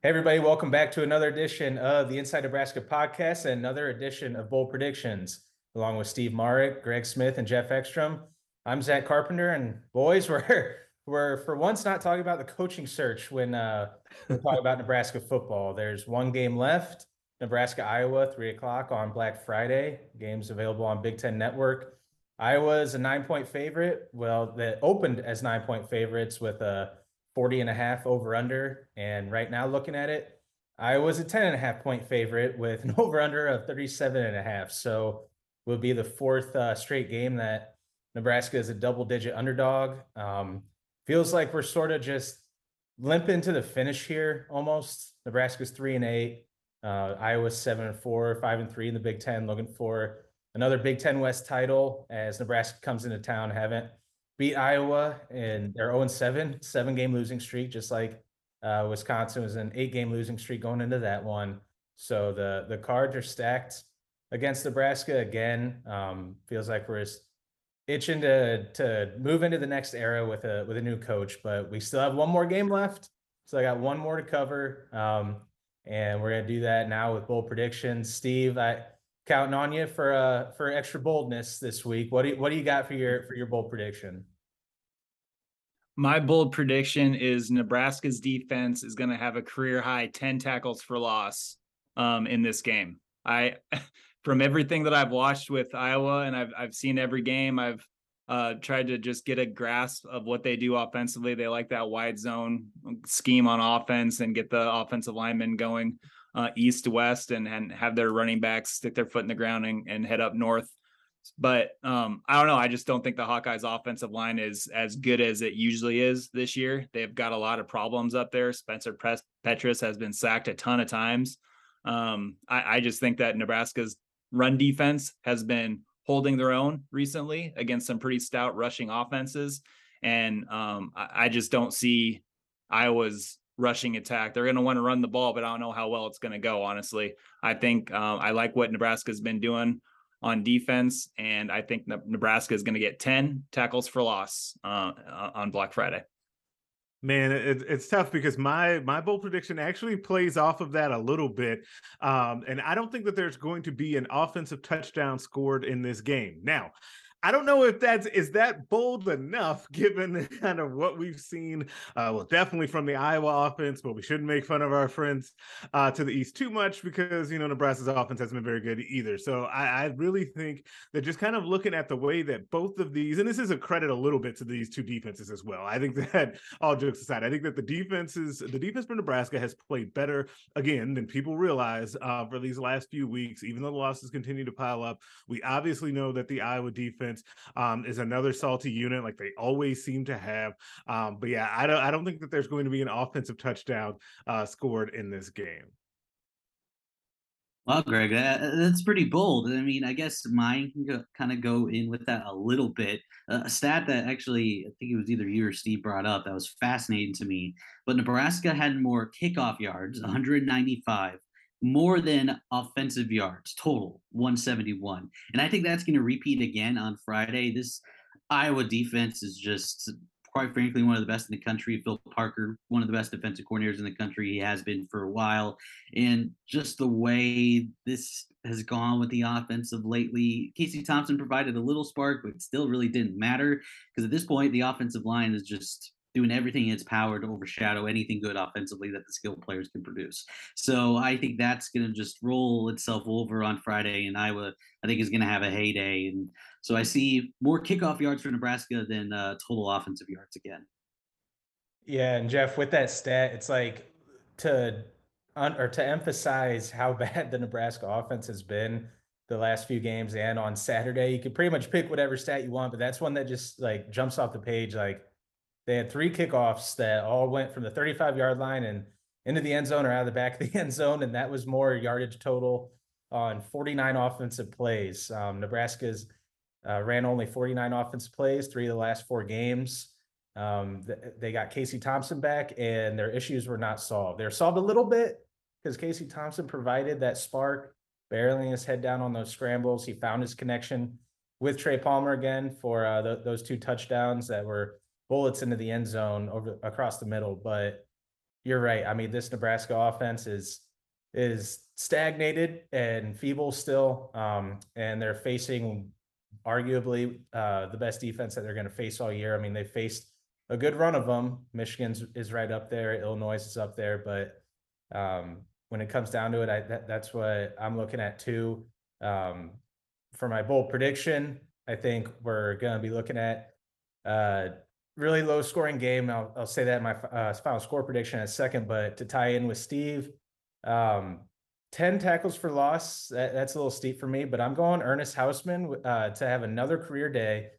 Hey, everybody, welcome back to another edition of the Inside Nebraska podcast and another edition of Bold Predictions, along with Steve Marik, Greg Smith, and Jeff Ekstrom. I'm Zach Carpenter, and boys, we're we're for once not talking about the coaching search when uh, we talk about Nebraska football. There's one game left, Nebraska Iowa, three o'clock on Black Friday. Games available on Big Ten Network. Iowa is a nine point favorite. Well, that opened as nine point favorites with a 40 and a half over under. And right now, looking at it, I was a 10 and a half point favorite with an over under of 37 and a half. So will be the fourth uh, straight game that Nebraska is a double digit underdog. Um, feels like we're sort of just limping to the finish here almost. Nebraska's three and eight. Uh, Iowa's seven and four, five and three in the Big Ten, looking for another Big Ten West title as Nebraska comes into town. Haven't beat Iowa and they're 0 7, seven game losing streak, just like uh, Wisconsin was an eight game losing streak going into that one. So the the cards are stacked against Nebraska again. Um, feels like we're just itching to to move into the next era with a with a new coach, but we still have one more game left. So I got one more to cover. Um, and we're gonna do that now with bold predictions. Steve, I counting on you for uh for extra boldness this week. What do you, what do you got for your for your bold prediction? My bold prediction is Nebraska's defense is going to have a career high 10 tackles for loss um, in this game. I from everything that I've watched with Iowa and I've I've seen every game, I've uh, tried to just get a grasp of what they do offensively. They like that wide zone scheme on offense and get the offensive linemen going uh, east to west and, and have their running backs stick their foot in the ground and, and head up north. But um, I don't know. I just don't think the Hawkeyes offensive line is as good as it usually is this year. They've got a lot of problems up there. Spencer Petras has been sacked a ton of times. Um, I, I just think that Nebraska's run defense has been holding their own recently against some pretty stout rushing offenses. And um, I, I, just don't see Iowa's rushing attack. They're going to want to run the ball, but I don't know how well it's going to go, honestly. I think um, I like what Nebraska's been doing on defense, and I think Nebraska is going to get 10 tackles for loss uh, on Black Friday. Man, it, it's tough because my my bold prediction actually plays off of that a little bit, um, and I don't think that there's going to be an offensive touchdown scored in this game. Now, I don't know if that's is that bold enough given kind of what we've seen. Uh, well, definitely from the Iowa offense, but we shouldn't make fun of our friends uh, to the east too much because you know Nebraska's offense hasn't been very good either. So I, I, really think that just kind of looking at the way that both of these, and this is a credit a little bit to these two defenses as well. I think that all jokes aside, I think that the defenses, the defense for Nebraska has played better again than people realize uh, for these last few weeks. Even though the losses continue to pile up, we obviously know that the Iowa defense um, is another salty unit, like they always seem to have. Um, but yeah, I don't I don't think that there's going to be an offensive touchdown uh, scored in this game. Well, Greg, that's pretty bold. I mean, I guess mine can kind of go in with that a little bit. Uh, a stat that actually, I think it was either you or Steve brought up that was fascinating to me. But Nebraska had more kickoff yards, 195, more than offensive yards total 171 and i think that's going to repeat again on friday. This iowa defense is just quite frankly one of the best in the country. Phil parker one of the best defensive coordinators in the country. He has been for a while. And just the way this has gone with the offensive lately casey thompson provided a little spark but still really didn't matter. Because at this point the offensive line is just doing everything in its power to overshadow anything good offensively that the skilled players can produce. So I think that's going to just roll itself over on Friday, and Iowa I think is going to have a heyday. And so I see more kickoff yards for Nebraska than uh, total offensive yards again. Yeah, and Jeff, with that stat, it's like to un, or to emphasize how bad the Nebraska offense has been the last few games and on Saturday. You could pretty much pick whatever stat you want, but that's one that just like jumps off the page like they had three kickoffs that all went from the 35 yard line and into the end zone or out of the back of the end zone. And that was more yardage total on 49 offensive plays. Um, Nebraska's uh, ran only 49 offensive plays, three of the last four games. Um, th- they got Casey Thompson back, and their issues were not solved. They're solved a little bit because Casey Thompson provided that spark, barreling his head down on those scrambles. He found his connection with Trey Palmer again for uh, the, those two touchdowns that were bullets into the end zone over across the middle. But you're right. I mean, this Nebraska offense is is stagnated and feeble still. Um, and they're facing arguably uh, the best defense that they're going to face all year. I mean, they faced a good run of them. Michigan's is right up there. Illinois is up there, but um, when it comes down to it, I that, that's what I'm looking at too. Um, for my bold prediction, I think we're going to be looking at uh, really low scoring game. I'll, I'll say that in my uh, final score prediction in a second, but to tie in with Steve, um, 10 tackles for loss. That, that's a little steep for me, but I'm going Ernest Hausmann uh, to have another career day.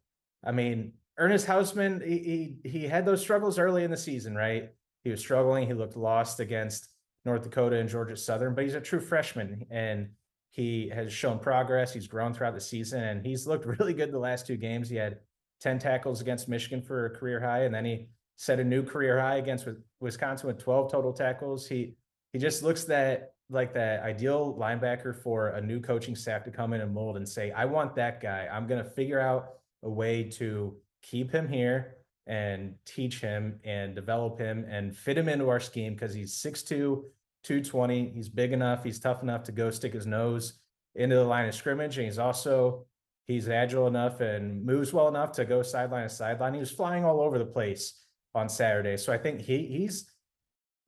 I mean, Ernest Hausmann, he, he, he had those struggles early in the season, right? He was struggling. He looked lost against North Dakota and Georgia Southern, but he's a true freshman and he has shown progress. He's grown throughout the season and he's looked really good the last two games. He had 10 tackles against Michigan for a career high, and then he set a new career high against Wisconsin with 12 total tackles. He he just looks that like that ideal linebacker for a new coaching staff to come in and mold and say, I want that guy. I'm gonna figure out a way to keep him here and teach him and develop him and fit him into our scheme because he's 6'2, 220. He's big enough, he's tough enough to go stick his nose into the line of scrimmage. And he's also he's agile enough and moves well enough to go sideline to sideline. He was flying all over the place on Saturday. So I think he he's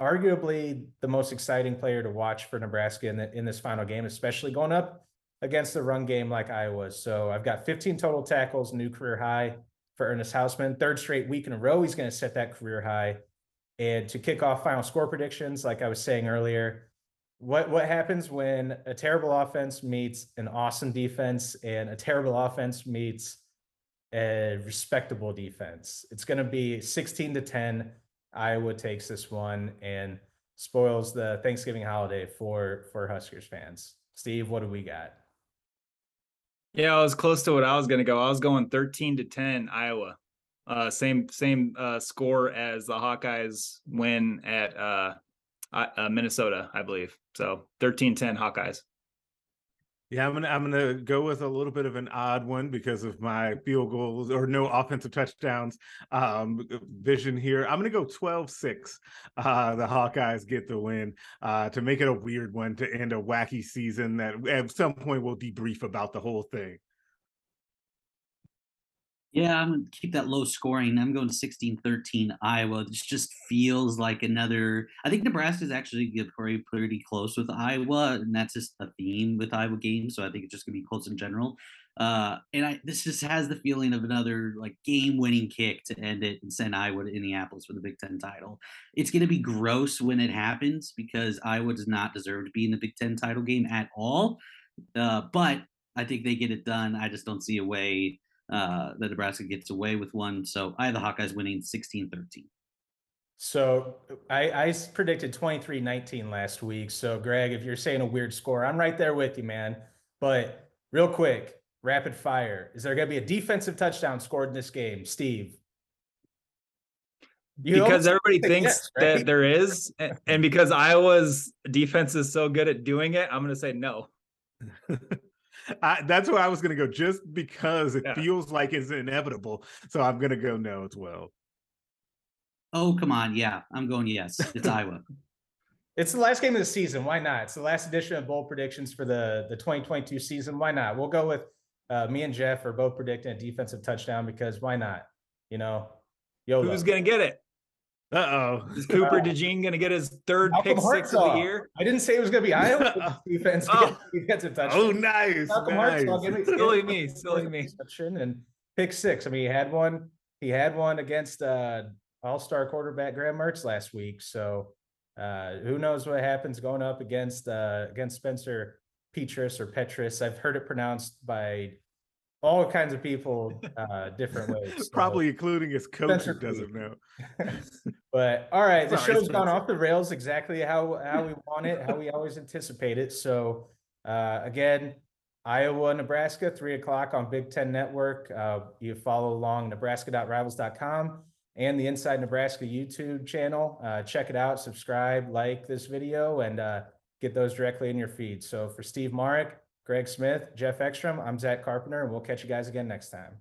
arguably the most exciting player to watch for Nebraska in the, in this final game, especially going up against the run game like Iowa. So I've got 15 total tackles, new career high for Ernest Hausmann. Third straight week in a row, he's going to set that career high. And to kick off final score predictions, like I was saying earlier, what what happens when a terrible offense meets an awesome defense and a terrible offense meets a respectable defense? It's going to be 16 to 10. Iowa takes this one and spoils the Thanksgiving holiday for for Huskers fans. Steve, what do we got? Yeah, I was close to what I was going to go. I was going 13 to 10 Iowa. Uh, same same uh, score as the Hawkeyes win at uh, uh, Minnesota, I believe. So 13-10 Hawkeyes. Yeah, I'm gonna I'm gonna go with a little bit of an odd one because of my field goals or no offensive touchdowns um, vision here. I'm gonna go 12-6. Uh, the Hawkeyes get the win uh, to make it a weird one to end a wacky season that at some point we'll debrief about the whole thing. Yeah, I'm gonna keep that low scoring. I'm going 16-13 Iowa. This just feels like another. I think Nebraska is actually pretty pretty close with Iowa, and that's just a theme with Iowa games. So I think it's just gonna be close in general. Uh, and I this just has the feeling of another like game-winning kick to end it and send Iowa to Indianapolis for the Big Ten title. It's gonna be gross when it happens because Iowa does not deserve to be in the Big Ten title game at all. Uh, but I think they get it done. I just don't see a way uh, that Nebraska gets away with one. So I have the Hawkeyes winning 16 13. So I, I predicted 23 19 last week. So, Greg, if you're saying a weird score, I'm right there with you, man. But real quick, rapid fire is there going to be a defensive touchdown scored in this game, Steve? You because everybody thinks yes, right? that there is, and because Iowa's defense is so good at doing it, I'm going to say no. I, that's where I was going to go, just because it yeah. feels like it's inevitable. So I'm going to go no as well. Oh come on, yeah, I'm going yes. It's Iowa. It's the last game of the season. Why not? It's the last edition of bowl predictions for the the 2022 season. Why not? We'll go with uh, me and Jeff are both predicting a defensive touchdown because why not? You know, YOLO. who's gonna get it? Uh oh. Is Cooper uh, DeJean going to get his third Malcolm pick six of the year? I didn't say it was going to be Iowa defense. oh. defensive touchdown. Oh, nice. Malcolm nice. Hartzell, give me, silly me, silly me. And pick six. I mean, he had one. He had one against uh, All-Star quarterback Graham Mertz last week. So uh, who knows what happens going up against uh, against Spencer Petras or Petrus. I've heard it pronounced by all kinds of people uh different ways so. probably including his coach who doesn't know but all right the show's gone off the rails exactly how how we want it how we always anticipate it so uh again iowa nebraska three o'clock on big ten network uh you follow along nebraska.rivals.com and the inside nebraska youtube channel uh check it out subscribe like this video and uh get those directly in your feed so for steve marik Greg Smith, Jeff Ekstrom. I'm Zach Carpenter, and we'll catch you guys again next time.